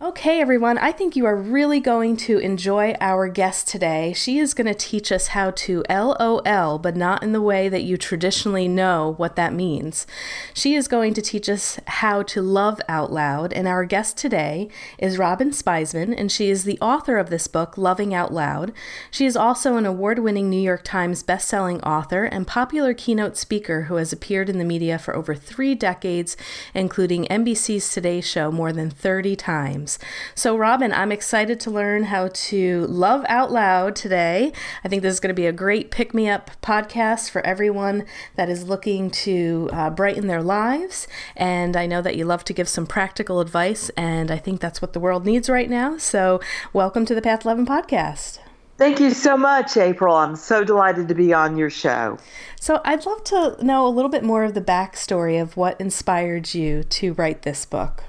Okay, everyone, I think you are really going to enjoy our guest today. She is going to teach us how to LOL, but not in the way that you traditionally know what that means. She is going to teach us how to love out loud, and our guest today is Robyn Spizman, and she is the author of this book, Loving Out Loud. She is also an award winning New York Times bestselling author and popular keynote speaker who has appeared in the media for over three decades, including NBC's Today Show more than 30 times times. So, Robyn, I'm excited to learn how to love out loud today. I think this is going to be a great pick me up podcast for everyone that is looking to uh, brighten their lives. And I know that you love to give some practical advice, and I think that's what the world needs right now. So, welcome to the Path 11 podcast. Thank you so much, April. I'm so delighted to be on your show. So, I'd love to know a little bit more of the backstory of what inspired you to write this book.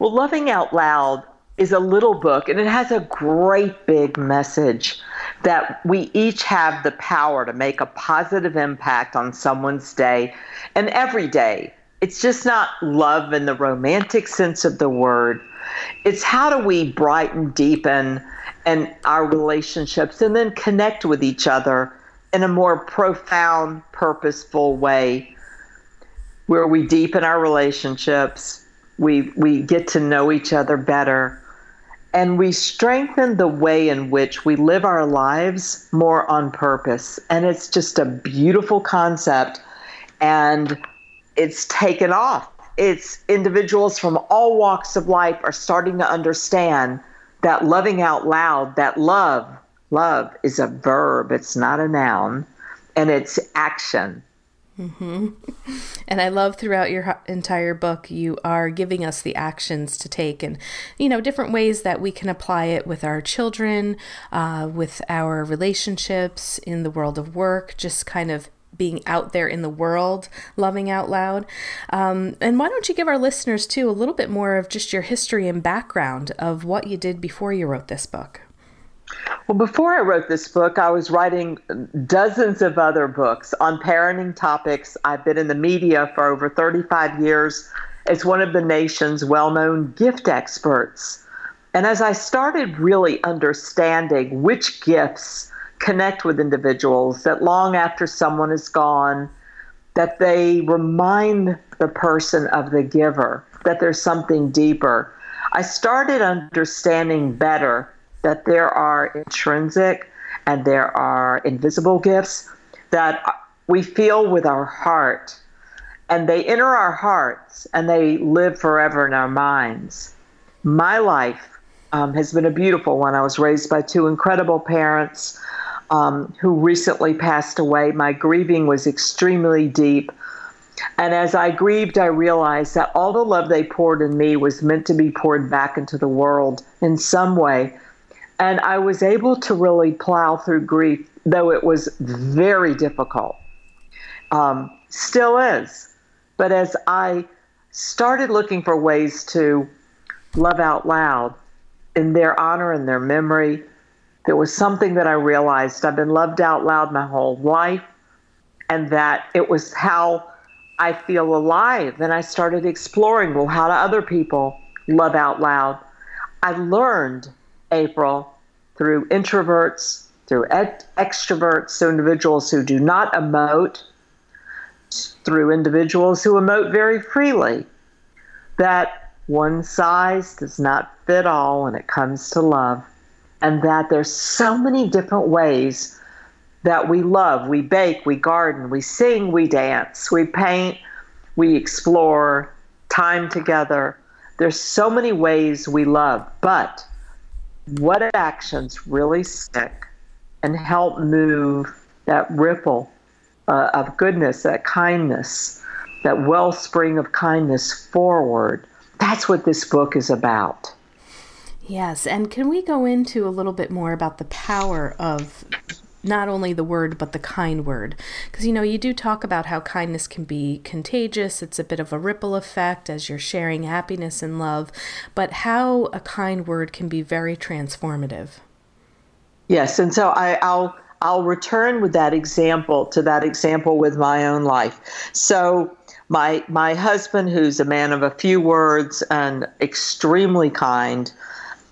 Well, Loving Out Loud is a little book and it has a great big message that we each have the power to make a positive impact on someone's day and every day. It's just not love in the romantic sense of the word. It's how do we brighten, deepen and our relationships and then connect with each other in a more profound, purposeful way where we deepen our relationships, we we get to know each other better. And we strengthen the way in which we live our lives more on purpose. And it's just a beautiful concept. And it's taken off. It's individuals from all walks of life are starting to understand that loving out loud that love love is a verb. It's not a noun. And it's action Mm-hmm. And I love throughout your entire book, you are giving us the actions to take and, you know, different ways that we can apply it with our children, uh, with our relationships, in the world of work, just kind of being out there in the world, loving out loud. Um, and why don't you give our listeners, too, a little bit more of just your history and background of what you did before you wrote this book? Well, before I wrote this book, I was writing dozens of other books on parenting topics. I've been in the media for over 35 years as one of the nation's well known gift experts. And as I started really understanding which gifts connect with individuals, that long after someone is gone, that they remind the person of the giver, that there's something deeper. I started understanding better that there are intrinsic and there are invisible gifts that we feel with our heart and they enter our hearts and they live forever in our minds. My life um, has been a beautiful one. I was raised by two incredible parents um, who recently passed away. My grieving was extremely deep. And as I grieved, I realized that all the love they poured in me was meant to be poured back into the world in some way. And I was able to really plow through grief, though it was very difficult. Um, still is. But as I started looking for ways to love out loud in their honor and their memory, there was something that I realized I've been loved out loud my whole life, and that it was how I feel alive. And I started exploring well, how do other people love out loud? I learned April, through introverts, through extroverts, so individuals who do not emote, through individuals who emote very freely, that one size does not fit all when it comes to love, and that there's so many different ways that we love. We bake, we garden, we sing, we dance, we paint, we explore, time together. There's so many ways we love, but what actions really stick and help move that ripple uh, of goodness, that kindness, that wellspring of kindness forward. That's what this book is about. Yes, and can we go into a little bit more about the power of not only the word but the kind word. Because you know you do talk about how kindness can be contagious. It's a bit of a ripple effect as you're sharing happiness and love. But how a kind word can be very transformative. Yes and so I, i'll i'll return with that example to that example with my own life. So my my husband who's a man of a few words and extremely kind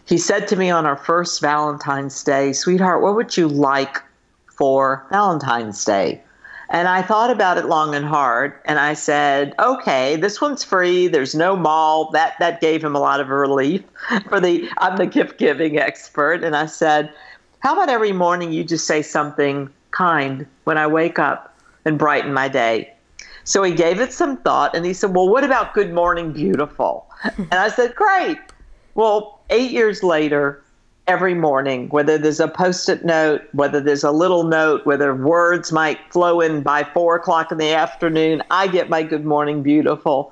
he said to me on our first valentine's day sweetheart what would you like for Valentine's Day. And I thought about it long and hard, and I said, "Okay, this one's free. There's no mall." That that gave him a lot of relief. For the I'm the gift giving expert, and I said, "How about every morning you just say something kind when I wake up and brighten my day?" So he gave it some thought, and he said, "Well, what about Good Morning Beautiful?" and I said, "Great." Well, eight years later, every morning, whether there's a post it note, whether there's a little note, whether words might flow in by four o'clock in the afternoon, I get my good morning beautiful.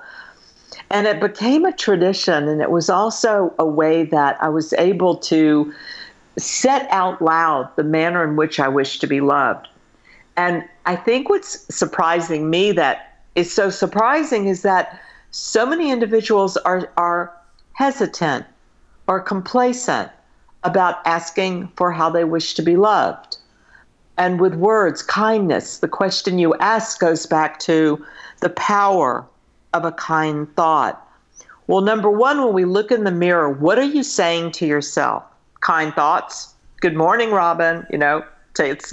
And it became a tradition. And it was also a way that I was able to set out loud the manner in which I wish to be loved. And I think what's surprising me that is so surprising is that so many individuals are, are hesitant or complacent about asking for how they wish to be loved. And with words, kindness, the question you ask goes back to the power of a kind thought. Well, number one, when we look in the mirror, what are you saying to yourself? Kind thoughts. Good morning, Robyn. You know,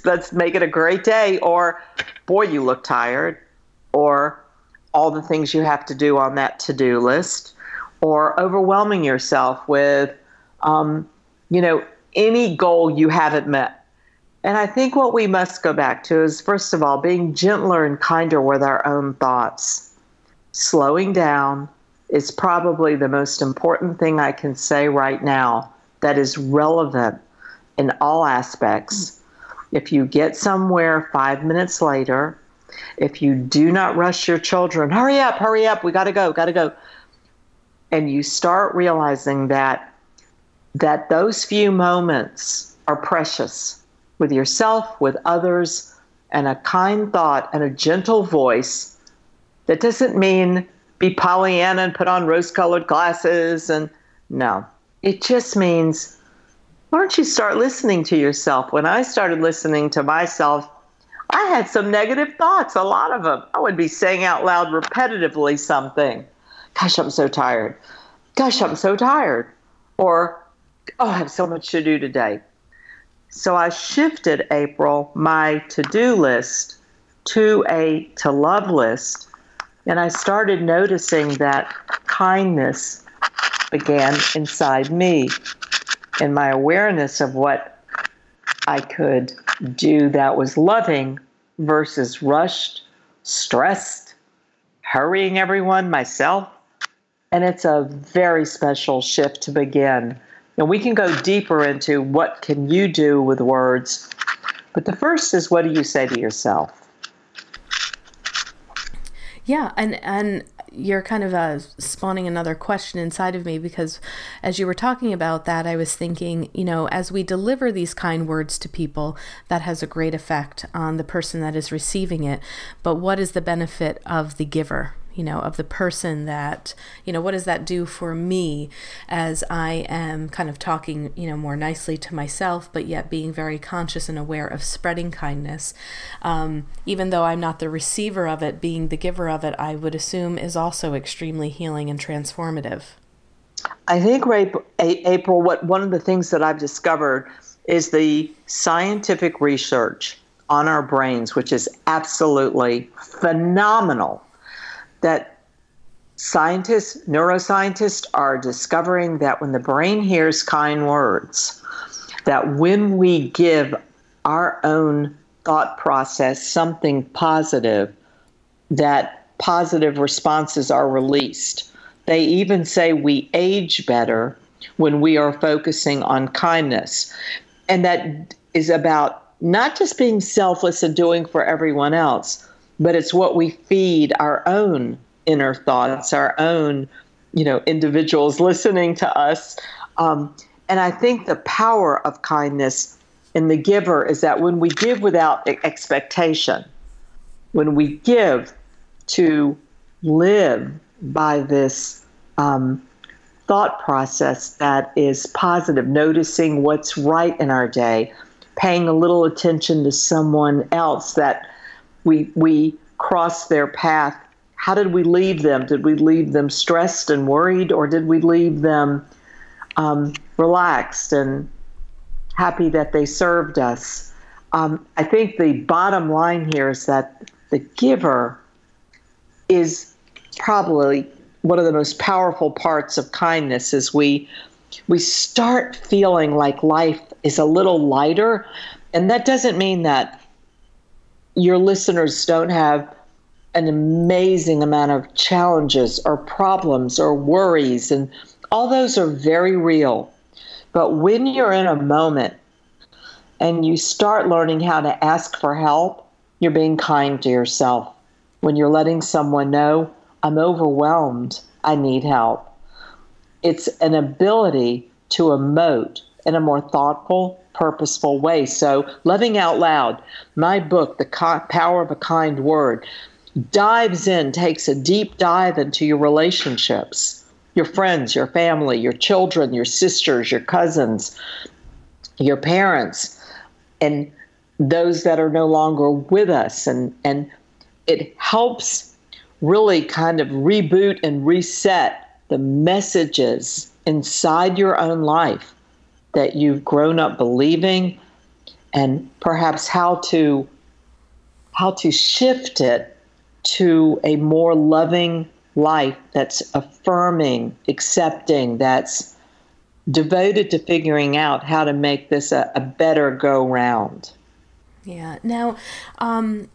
let's make it a great day. Or, boy, you look tired. Or, all the things you have to do on that to do list. Or overwhelming yourself with, um, you know, any goal you haven't met. And I think what we must go back to is, first of all, being gentler and kinder with our own thoughts. Slowing down is probably the most important thing I can say right now that is relevant in all aspects. If you get somewhere five minutes later, if you do not rush your children, hurry up, hurry up, we got to go, got to go. And you start realizing that that those few moments are precious with yourself, with others, and a kind thought and a gentle voice that doesn't mean be Pollyanna and put on rose colored glasses. And no, it just means why don't you start listening to yourself? When I started listening to myself, I had some negative thoughts, a lot of them. I would be saying out loud repetitively something. Gosh, I'm so tired. Gosh, I'm so tired. Or oh, I have so much to do today. So I shifted April my to-do list to a to love list and I started noticing that kindness began inside me and my awareness of what I could do that was loving versus rushed, stressed, hurrying everyone, myself. And it's a very special shift to begin and we can go deeper into what can you do with words. But the first is what do you say to yourself? Yeah, and and you're kind of uh, spawning another question inside of me because as you were talking about that, I was thinking, you know, as we deliver these kind words to people, that has a great effect on the person that is receiving it. But what is the benefit of the giver? You know, of the person that, you know, what does that do for me as I am kind of talking, you know, more nicely to myself, but yet being very conscious and aware of spreading kindness. Um, even though I'm not the receiver of it, being the giver of it, I would assume is also extremely healing and transformative. I think, April, what one of the things that I've discovered is the scientific research on our brains, which is absolutely phenomenal that scientists, neuroscientists are discovering that when the brain hears kind words, that when we give our own thought process something positive, that positive responses are released. They even say we age better when we are focusing on kindness. And that is about not just being selfless and doing for everyone else, but it's what we feed our own inner thoughts, our own, you know, individuals listening to us. Um, and I think the power of kindness in the giver is that when we give without expectation, when we give to live by this um, thought process that is positive, noticing what's right in our day, paying a little attention to someone else that we we cross their path. How did we leave them? Did we leave them stressed and worried, or did we leave them um, relaxed and happy that they served us? Um, I think the bottom line here is that the giver is probably one of the most powerful parts of kindness is we we start feeling like life is a little lighter and that doesn't mean that your listeners don't have an amazing amount of challenges or problems or worries and all those are very real but when you're in a moment and you start learning how to ask for help you're being kind to yourself when you're letting someone know I'm overwhelmed. I need help. It's an ability to emote in a more thoughtful, purposeful way. So, Loving Out Loud, my book, The Power of a Kind Word, dives in, takes a deep dive into your relationships your friends, your family, your children, your sisters, your cousins, your parents, and those that are no longer with us. And, and it helps really kind of reboot and reset the messages inside your own life that you've grown up believing and perhaps how to how to shift it to a more loving life that's affirming, accepting, that's devoted to figuring out how to make this a, a better go round. Yeah. Now, um,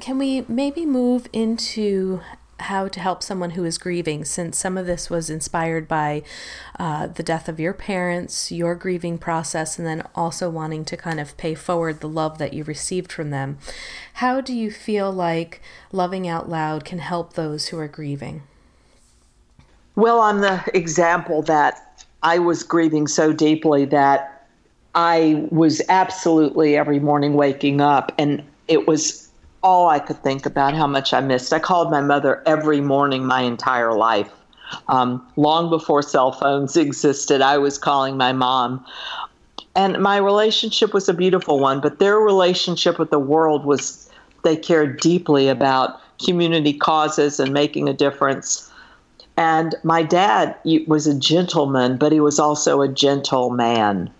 can we maybe move into how to help someone who is grieving, since some of this was inspired by uh, the death of your parents, your grieving process, and then also wanting to kind of pay forward the love that you received from them. How do you feel like Loving Out Loud can help those who are grieving? Well, I'm the example that I was grieving so deeply that I was absolutely every morning waking up and it was all I could think about how much I missed. I called my mother every morning my entire life. Um, long before cell phones existed, I was calling my mom. And my relationship was a beautiful one, but their relationship with the world was they cared deeply about community causes and making a difference. And my dad was a gentleman, but he was also a gentle man.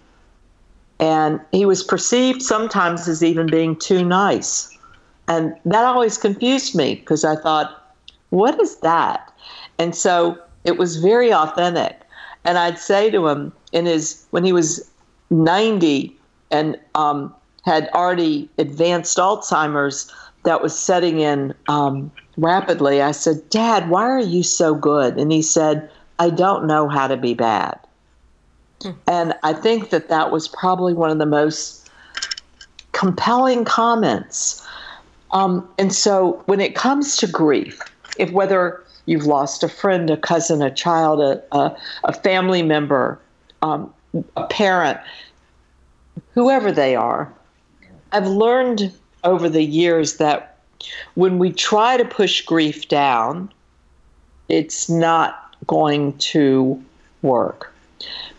And he was perceived sometimes as even being too nice. And that always confused me because I thought, what is that? And so it was very authentic. And I'd say to him in his when he was 90 and um, had already advanced Alzheimer's that was setting in um, rapidly, I said, Dad, why are you so good? And he said, I don't know how to be bad. Mm. And I think that that was probably one of the most compelling comments um, and so when it comes to grief, if whether you've lost a friend, a cousin, a child, a, a, a family member, um, a parent, whoever they are, I've learned over the years that when we try to push grief down, it's not going to work.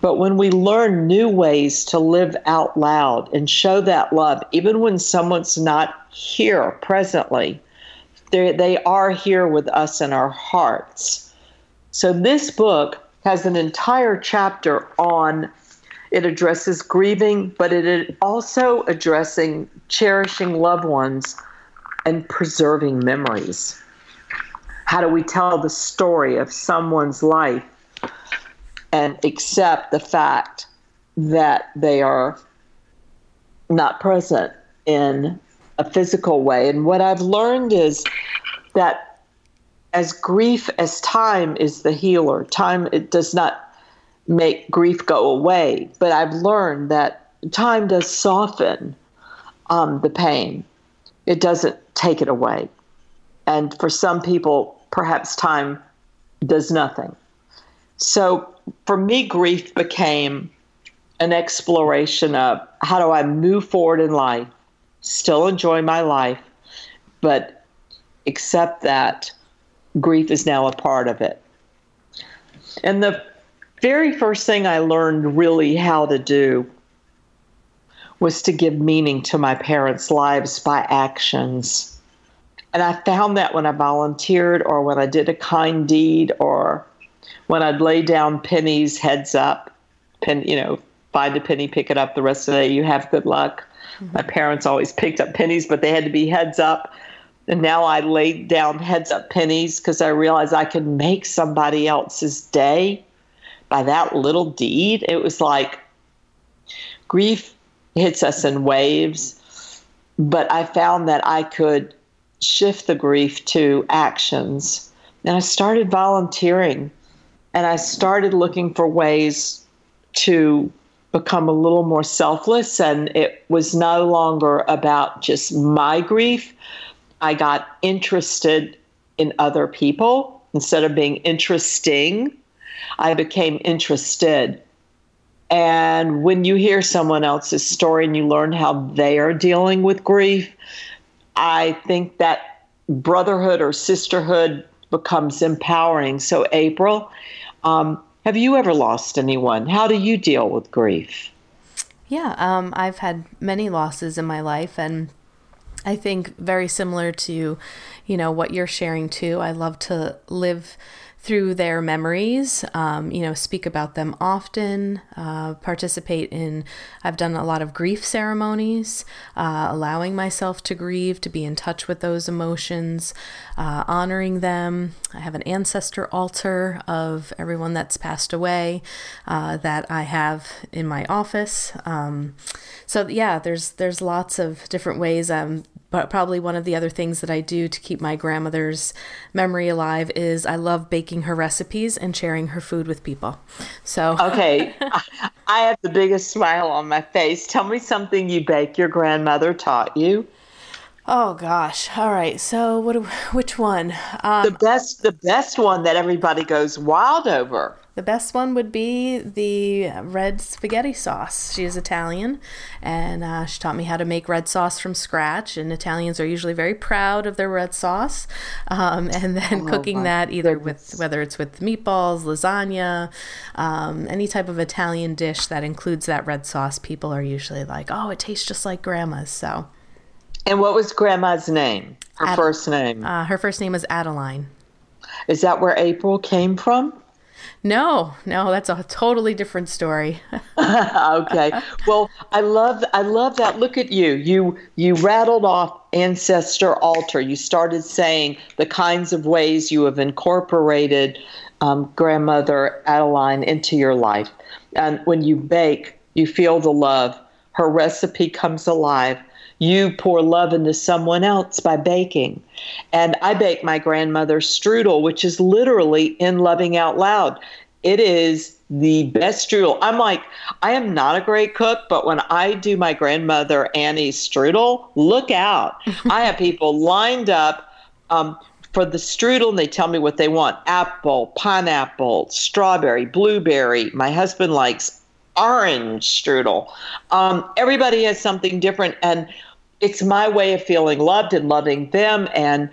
But when we learn new ways to live out loud and show that love, even when someone's not here presently, they are here with us in our hearts. So this book has an entire chapter on it addresses grieving, but it also addressing cherishing loved ones and preserving memories. How do we tell the story of someone's life and accept the fact that they are not present in a physical way. And what I've learned is that as grief as time is the healer, time it does not make grief go away, but I've learned that time does soften um, the pain. It doesn't take it away. And for some people, perhaps time does nothing. So for me, grief became an exploration of how do I move forward in life, still enjoy my life, but accept that grief is now a part of it. And the very first thing I learned really how to do was to give meaning to my parents' lives by actions. And I found that when I volunteered or when I did a kind deed or when I'd lay down pennies heads up, pen, you know, find a penny, pick it up the rest of the day, you have good luck. My parents always picked up pennies, but they had to be heads up. And now I laid down heads up pennies because I realized I could make somebody else's day by that little deed. It was like grief hits us in waves, but I found that I could shift the grief to actions. And I started volunteering and I started looking for ways to become a little more selfless and it was no longer about just my grief. I got interested in other people. Instead of being interesting i became interested. And when you hear someone else's story and you learn how they are dealing with grief i think that brotherhood or sisterhood becomes empowering. So april um, have you ever lost anyone? How do you deal with grief? Yeah, um, I've had many losses in my life, and I think very similar to, you know, what you're sharing too. I love to live through their memories, um, you know, speak about them often, uh, participate in, I've done a lot of grief ceremonies, uh, allowing myself to grieve, to be in touch with those emotions, uh, honoring them. I have an ancestor altar of everyone that's passed away uh, that I have in my office. Um, so yeah, there's there's lots of different ways. Um, but probably one of the other things that I do to keep my grandmother's memory alive is I love baking her recipes and sharing her food with people. So okay, I have the biggest smile on my face. Tell me something you bake your grandmother taught you. Oh gosh! All right. So what? Which one? Um, the best. The best one that everybody goes wild over. The best one would be the red spaghetti sauce. She is Italian, and uh, she taught me how to make red sauce from scratch. And Italians are usually very proud of their red sauce. Um, and then oh, cooking that either goodness. with whether it's with meatballs, lasagna, um, any type of Italian dish that includes that red sauce, people are usually like, "Oh, it tastes just like grandma's." So. And what was grandma's name? Her Ad- first name? Uh, her first name was Adeline. Is that where April came from? No, no, that's a totally different story. okay. Well, I love I love that. Look at you. You you rattled off ancestor altar. You started saying the kinds of ways you have incorporated um, grandmother Adeline into your life. And when you bake, you feel the love. Her recipe comes alive you pour love into someone else by baking. And I bake my grandmother's strudel, which is literally in loving out loud. It is the best strudel. I'm like, I am not a great cook, but when I do my grandmother Annie's strudel, look out. I have people lined up um, for the strudel and they tell me what they want apple, pineapple, strawberry, blueberry. My husband likes orange strudel. Um, everybody has something different, and it's my way of feeling loved and loving them. And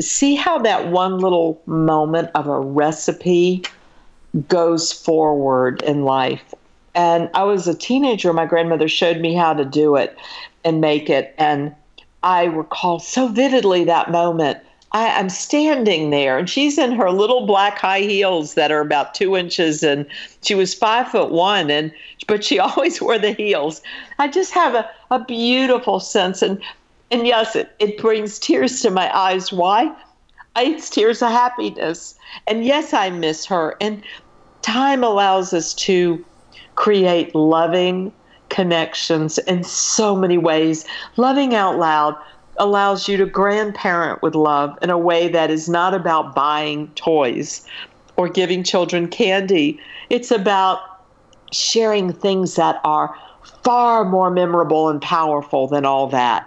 see how that one little moment of a recipe goes forward in life. And I was a teenager, my grandmother showed me how to do it and make it. And I recall so vividly that moment I, am standing there, and she's in her little black high heels that are about two inches, and she was five foot one, and but she always wore the heels. I just have a, a beautiful sense, and and yes, it, it brings tears to my eyes. Why? It's tears of happiness, and yes, I miss her. And time allows us to create loving connections in so many ways, loving out loud allows you to grandparent with love in a way that is not about buying toys or giving children candy. It's about sharing things that are far more memorable and powerful than all that.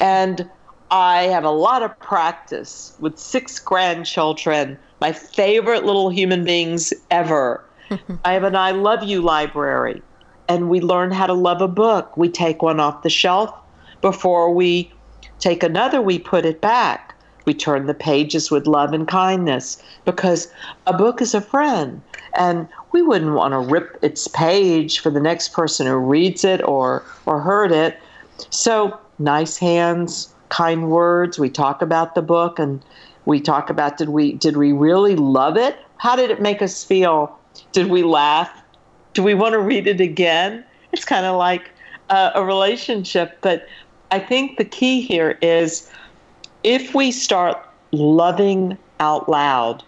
And I have a lot of practice with six grandchildren, my favorite little human beings ever. I have an I Love You library. and we learn how to love a book. We take one off the shelf before we take another, we put it back. We turn the pages with love and kindness because a book is a friend. And we wouldn't want to rip its page for the next person who reads it or, or heard it. So, nice hands, kind words. We talk about the book and we talk about did we did we really love it? How did it make us feel? Did we laugh? Do we want to read it again? It's kind of like uh, a relationship, but I think the key here is if we start loving out loud,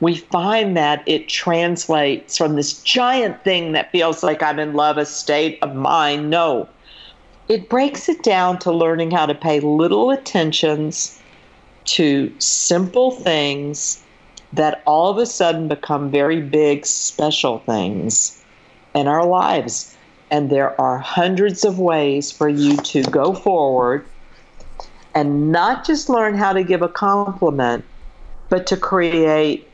we find that it translates from this giant thing that feels like I'm in love, a state of mind. No, it breaks it down to learning how to pay little attentions to simple things that all of a sudden become very big, special things in our lives. And there are hundreds of ways for you to go forward and not just learn how to give a compliment, but to create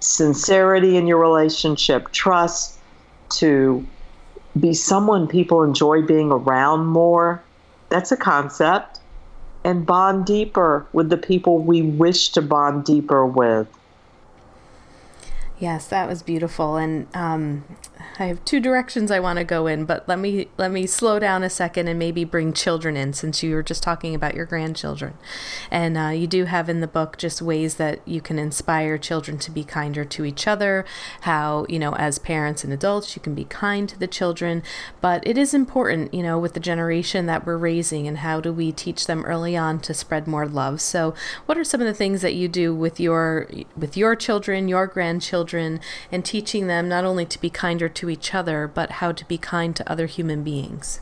sincerity in your relationship, trust, to be someone people enjoy being around more. That's a concept. And bond deeper with the people we wish to bond deeper with. Yes, that was beautiful. And um, I have two directions I want to go in, but let me let me slow down a second and maybe bring children in since you were just talking about your grandchildren. And uh, you do have in the book just ways that you can inspire children to be kinder to each other, how, you know, as parents and adults, you can be kind to the children. But it is important, you know, with the generation that we're raising and how do we teach them early on to spread more love. So what are some of the things that you do with your with your children, your grandchildren, and teaching them not only to be kinder to each other, but how to be kind to other human beings?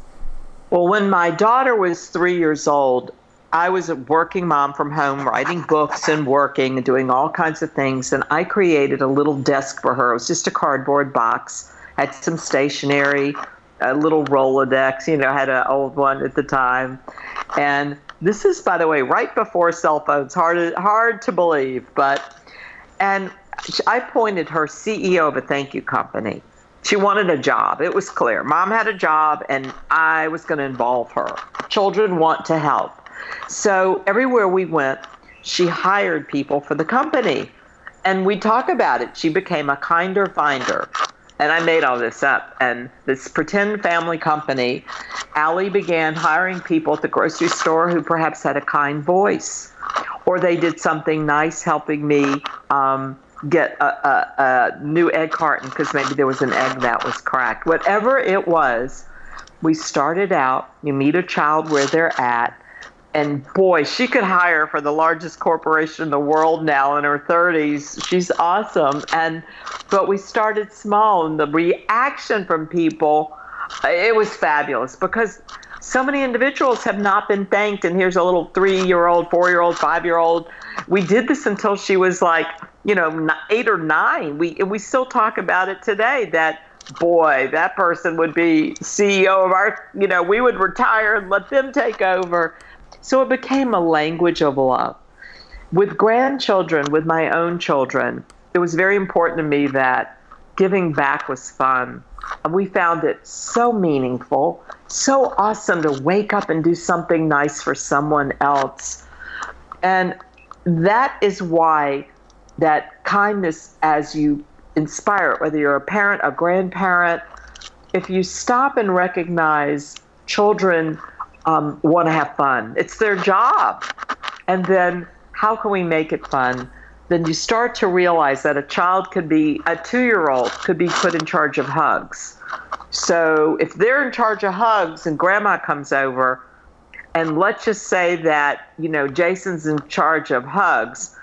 Well, when my daughter was three years old, I was a working mom from home, writing books and working and doing all kinds of things. And I created a little desk for her. It was just a cardboard box, had some stationery, a little Rolodex, you know, had an old one at the time. And this is, by the way, right before cell phones. Hard, hard to believe, but and I appointed her CEO of a thank you company. She wanted a job. It was clear. Mom had a job, and I was going to involve her. Children want to help. So everywhere we went, she hired people for the company. And we talk about it. She became a kinder finder. And I made all this up. And this pretend family company, Allie began hiring people at the grocery store who perhaps had a kind voice, or they did something nice helping me um, get a, a, a new egg carton because maybe there was an egg that was cracked. Whatever it was, we started out. You meet a child where they're at. And boy, she could hire for the largest corporation in the world now in her 30s. She's awesome. And but we started small, and the reaction from people, it was fabulous because so many individuals have not been thanked. And here's a little three-year-old, four-year-old, five-year-old. We did this until she was like you know, eight or nine. We we still talk about it today. That boy, that person would be CEO of our. You know, we would retire and let them take over. So it became a language of love. With grandchildren, with my own children, it was very important to me that giving back was fun. We found it so meaningful, so awesome to wake up and do something nice for someone else. And that is why that kindness as you inspire it, whether you're a parent, a grandparent, if you stop and recognize children um, want to have fun, it's their job. And then how can we make it fun? Then you start to realize that a child could be, a two year old could be put in charge of hugs. So if they're in charge of hugs and grandma comes over, and let's just say that, you know, Jason's in charge of hugs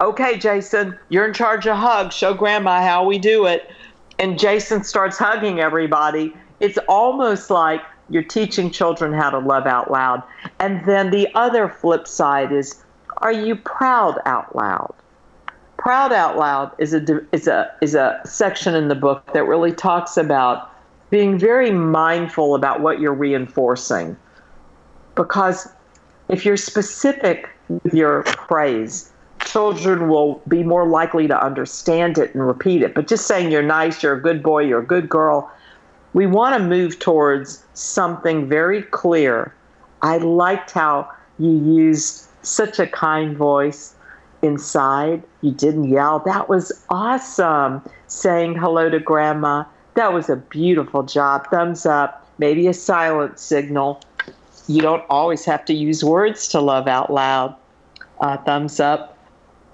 okay, Jason, you're in charge of hugs. Show grandma how we do it. And Jason starts hugging everybody. It's almost like you're teaching children how to love out loud. And then the other flip side is are you proud out loud? Proud out loud is a is a is a section in the book that really talks about being very mindful about what you're reinforcing. Because if you're specific with your praise, children will be more likely to understand it and repeat it. But just saying you're nice, you're a good boy, you're a good girl, We want to move towards something very clear. I liked how you used such a kind voice inside. You didn't yell. That was awesome. Saying hello to grandma. That was a beautiful job. Thumbs up. Maybe a silent signal. You don't always have to use words to love out loud. Uh, thumbs up.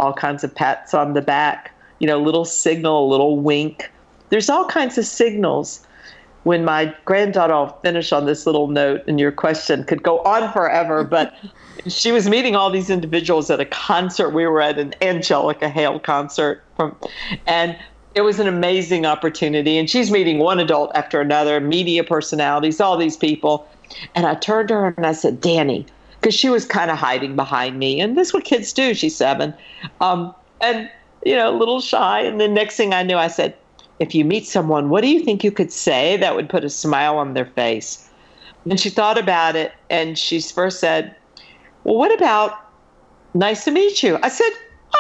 All kinds of pats on the back. You know, little signal, a little wink. There's all kinds of signals when my granddaughter, I'll finish on this little note, and your question could go on forever, but she was meeting all these individuals at a concert. We were at an Angelica Hale concert from, and it was an amazing opportunity. And she's meeting one adult after another, media personalities, all these people. And I turned to her and I said, Danny, because she was kind of hiding behind me. And this is what kids do. She's seven. Um, and, you know, a little shy. And the next thing I knew, I said, if you meet someone, what do you think you could say that would put a smile on their face? And she thought about it and she first said, Well, what about nice to meet you? I said,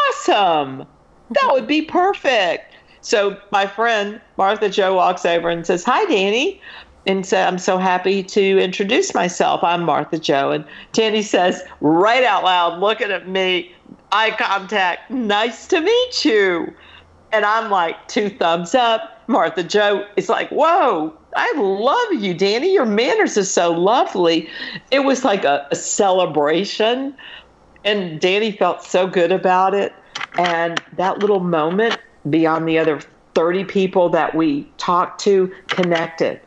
Awesome. That would be perfect. So my friend Martha Joe walks over and says, Hi, Danny. And said, I'm so happy to introduce myself. I'm Martha Joe. And Danny says, right out loud, looking at me, eye contact, nice to meet you. And I'm like, two thumbs up. Martha Joe is like, whoa, I love you, Danny. Your manners are so lovely. It was like a, a celebration. And Danny felt so good about it. And that little moment beyond the other 30 people that we talked to connected.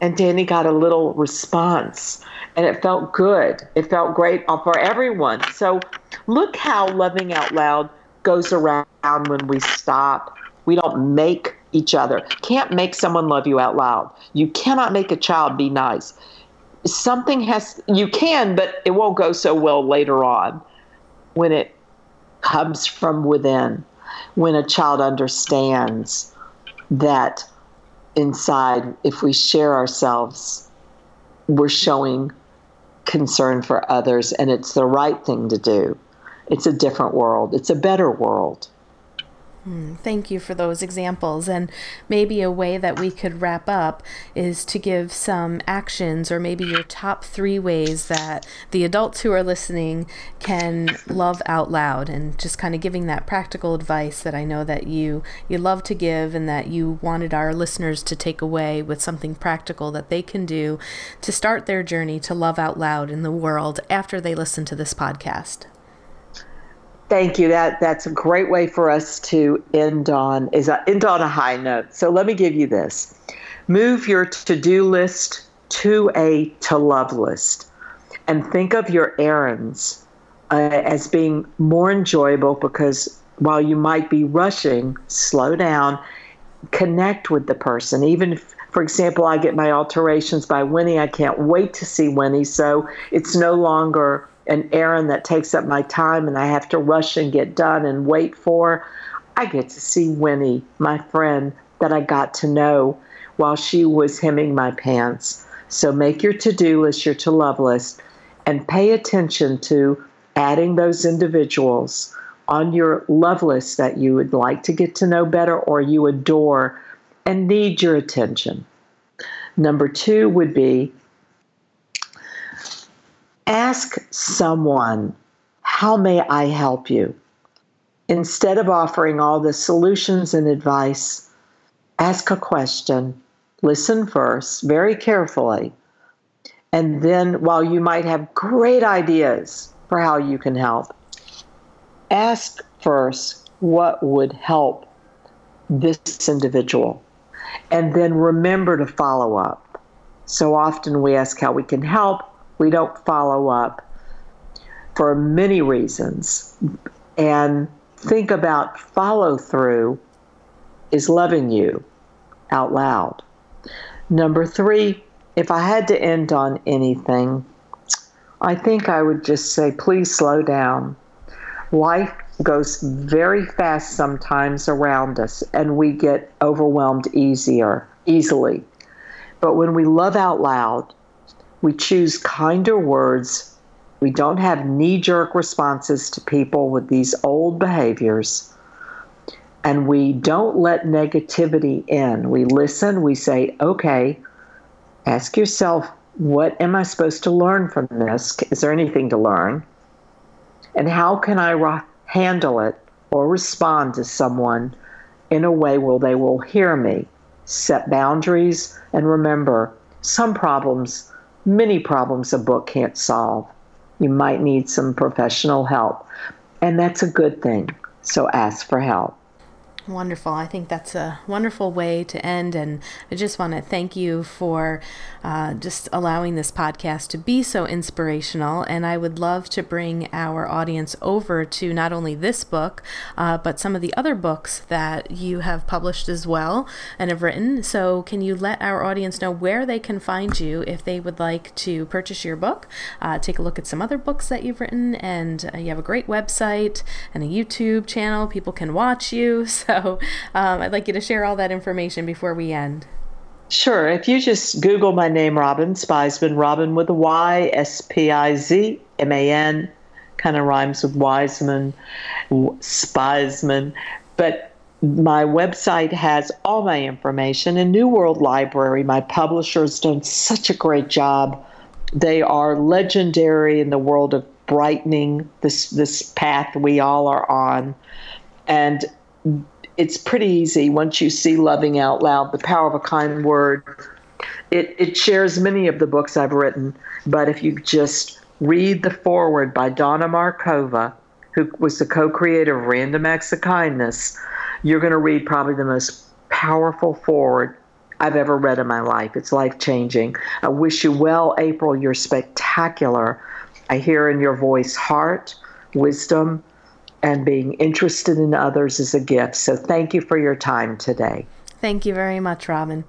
And Danny got a little response and it felt good. It felt great for everyone. So look how Loving Out Loud goes around when we stop. We don't make each other. Can't make someone love you out loud. You cannot make a child be nice. Something has you can, but it won't go so well later on when it comes from within. When a child understands that inside, if we share ourselves, we're showing concern for others, and it's the right thing to do. It's a different world, it's a better world. Hmm, thank you for those examples. And maybe a way that we could wrap up is to give some actions or maybe your top three ways that the adults who are listening can love out loud and just kind of giving that practical advice that I know that you you love to give and that you wanted our listeners to take away with something practical that they can do to start their journey to love out loud in the world after they listen to this podcast. Thank you. That that's a great way for us to end on is a, end on a high note. So let me give you this: move your to-do list to a to love list, and think of your errands uh, as being more enjoyable because while you might be rushing, slow down, connect with the person. Even if, for example, I get my alterations by Winnie. I can't wait to see Winnie. So it's no longer an errand that takes up my time and I have to rush and get done and wait for, I get to see Winnie, my friend that I got to know while she was hemming my pants. So make your to do list, your to love list, and pay attention to adding those individuals on your love list that you would like to get to know better or you adore and need your attention. Number two would be Ask someone, How may I help you? Instead of offering all the solutions and advice, ask a question. Listen first, very carefully. And then, while you might have great ideas for how you can help, ask first what would help this individual. And then remember to follow up. So often we ask how we can help, we don't follow up for many reasons. And think about follow through is loving you out loud. Number three, if I had to end on anything, I think I would just say, please slow down. Life goes very fast sometimes around us, and we get overwhelmed easier, easily. But when we love out loud, we choose kinder words. We don't have knee jerk responses to people with these old behaviors. and we don't let negativity in. We listen, we say, okay, ask yourself, what am I supposed to learn from this? Is there anything to learn? And how can I ra- handle it or respond to someone in a way where they will hear me? Set boundaries and remember some problems, many problems a book can't solve. You might need some professional help, and that's a good thing. So ask for help. Wonderful. I think that's a wonderful way to end. And I just want to thank you for uh, just allowing this podcast to be so inspirational. And I would love to bring our audience over to not only this book, uh, but some of the other books that you have published as well and have written. So, can you let our audience know where they can find you if they would like to purchase your book, uh, take a look at some other books that you've written? And uh, you have a great website and a YouTube channel. People can watch you. So, so um, I'd like you to share all that information before we end. Sure. If you just Google my name, Robyn Spizman, Robyn with a Y, S P I Z M A N, kind of rhymes with Wiseman, Spizman. But my website has all my information. And New World Library, my publisher, has done such a great job. They are legendary in the world of brightening this this path we all are on. And it's pretty easy once you see Loving Out Loud, The Power of a Kind Word. It, it shares many of the books I've written, but if you just read the foreword by Dawna Markova, who was the co creator of Random Acts of Kindness, you're going to read probably the most powerful foreword I've ever read in my life. It's life changing. I wish you well, April. You're spectacular. I hear in your voice heart, wisdom, and being interested in others is a gift. So thank you for your time today. Thank you very much, Robyn.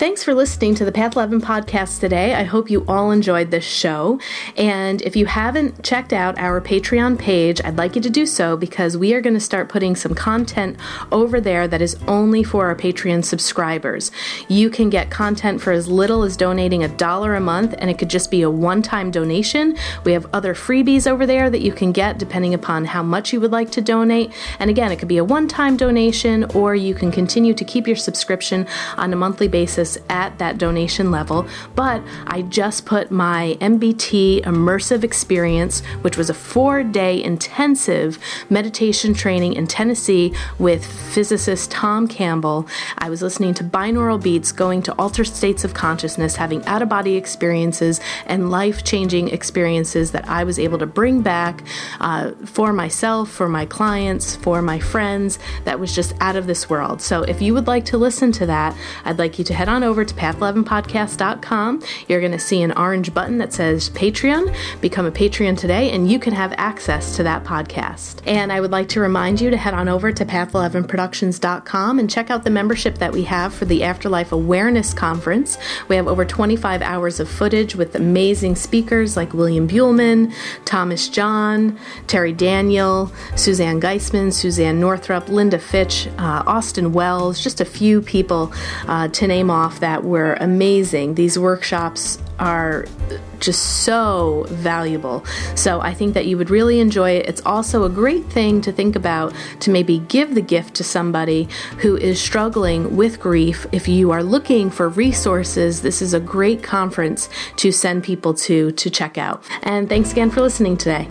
Thanks for listening to the Path 11 podcast today. I hope you all enjoyed this show. And if you haven't checked out our Patreon page, I'd like you to do so because we are going to start putting some content over there that is only for our Patreon subscribers. You can get content for as little as donating a dollar a month, and it could just be a one time donation. We have other freebies over there that you can get depending upon how much you would like to donate. And again, it could be a one time donation, or you can continue to keep your subscription on a monthly basis at that donation level, but I just put my MBT immersive experience, which was a four day intensive meditation training in Tennessee with physicist Tom Campbell. I was listening to binaural beats, going to altered states of consciousness, having out of body experiences, and life changing experiences that I was able to bring back uh, for myself, for my clients, for my friends. That was just out of this world. So if you would like to listen to that, I'd like you to head on on over to path11podcast.com. You're going to see an orange button that says Patreon. Become a Patreon today, and you can have access to that podcast. And I would like to remind you to head on over to path11productions.com and check out the membership that we have for the Afterlife Awareness Conference. We have over 25 hours of footage with amazing speakers like William Buhlman, Thomas John, Terri Daniel, Suzanne Giesemann, Suzanne Northrup, Linda Fitch, uh, Austin Wells, just a few people uh, to name off off that were amazing. These workshops are just so valuable. So I think that you would really enjoy it. It's also a great thing to think about to maybe give the gift to somebody who is struggling with grief. If you are looking for resources, this is a great conference to send people to to check out. And thanks again for listening today.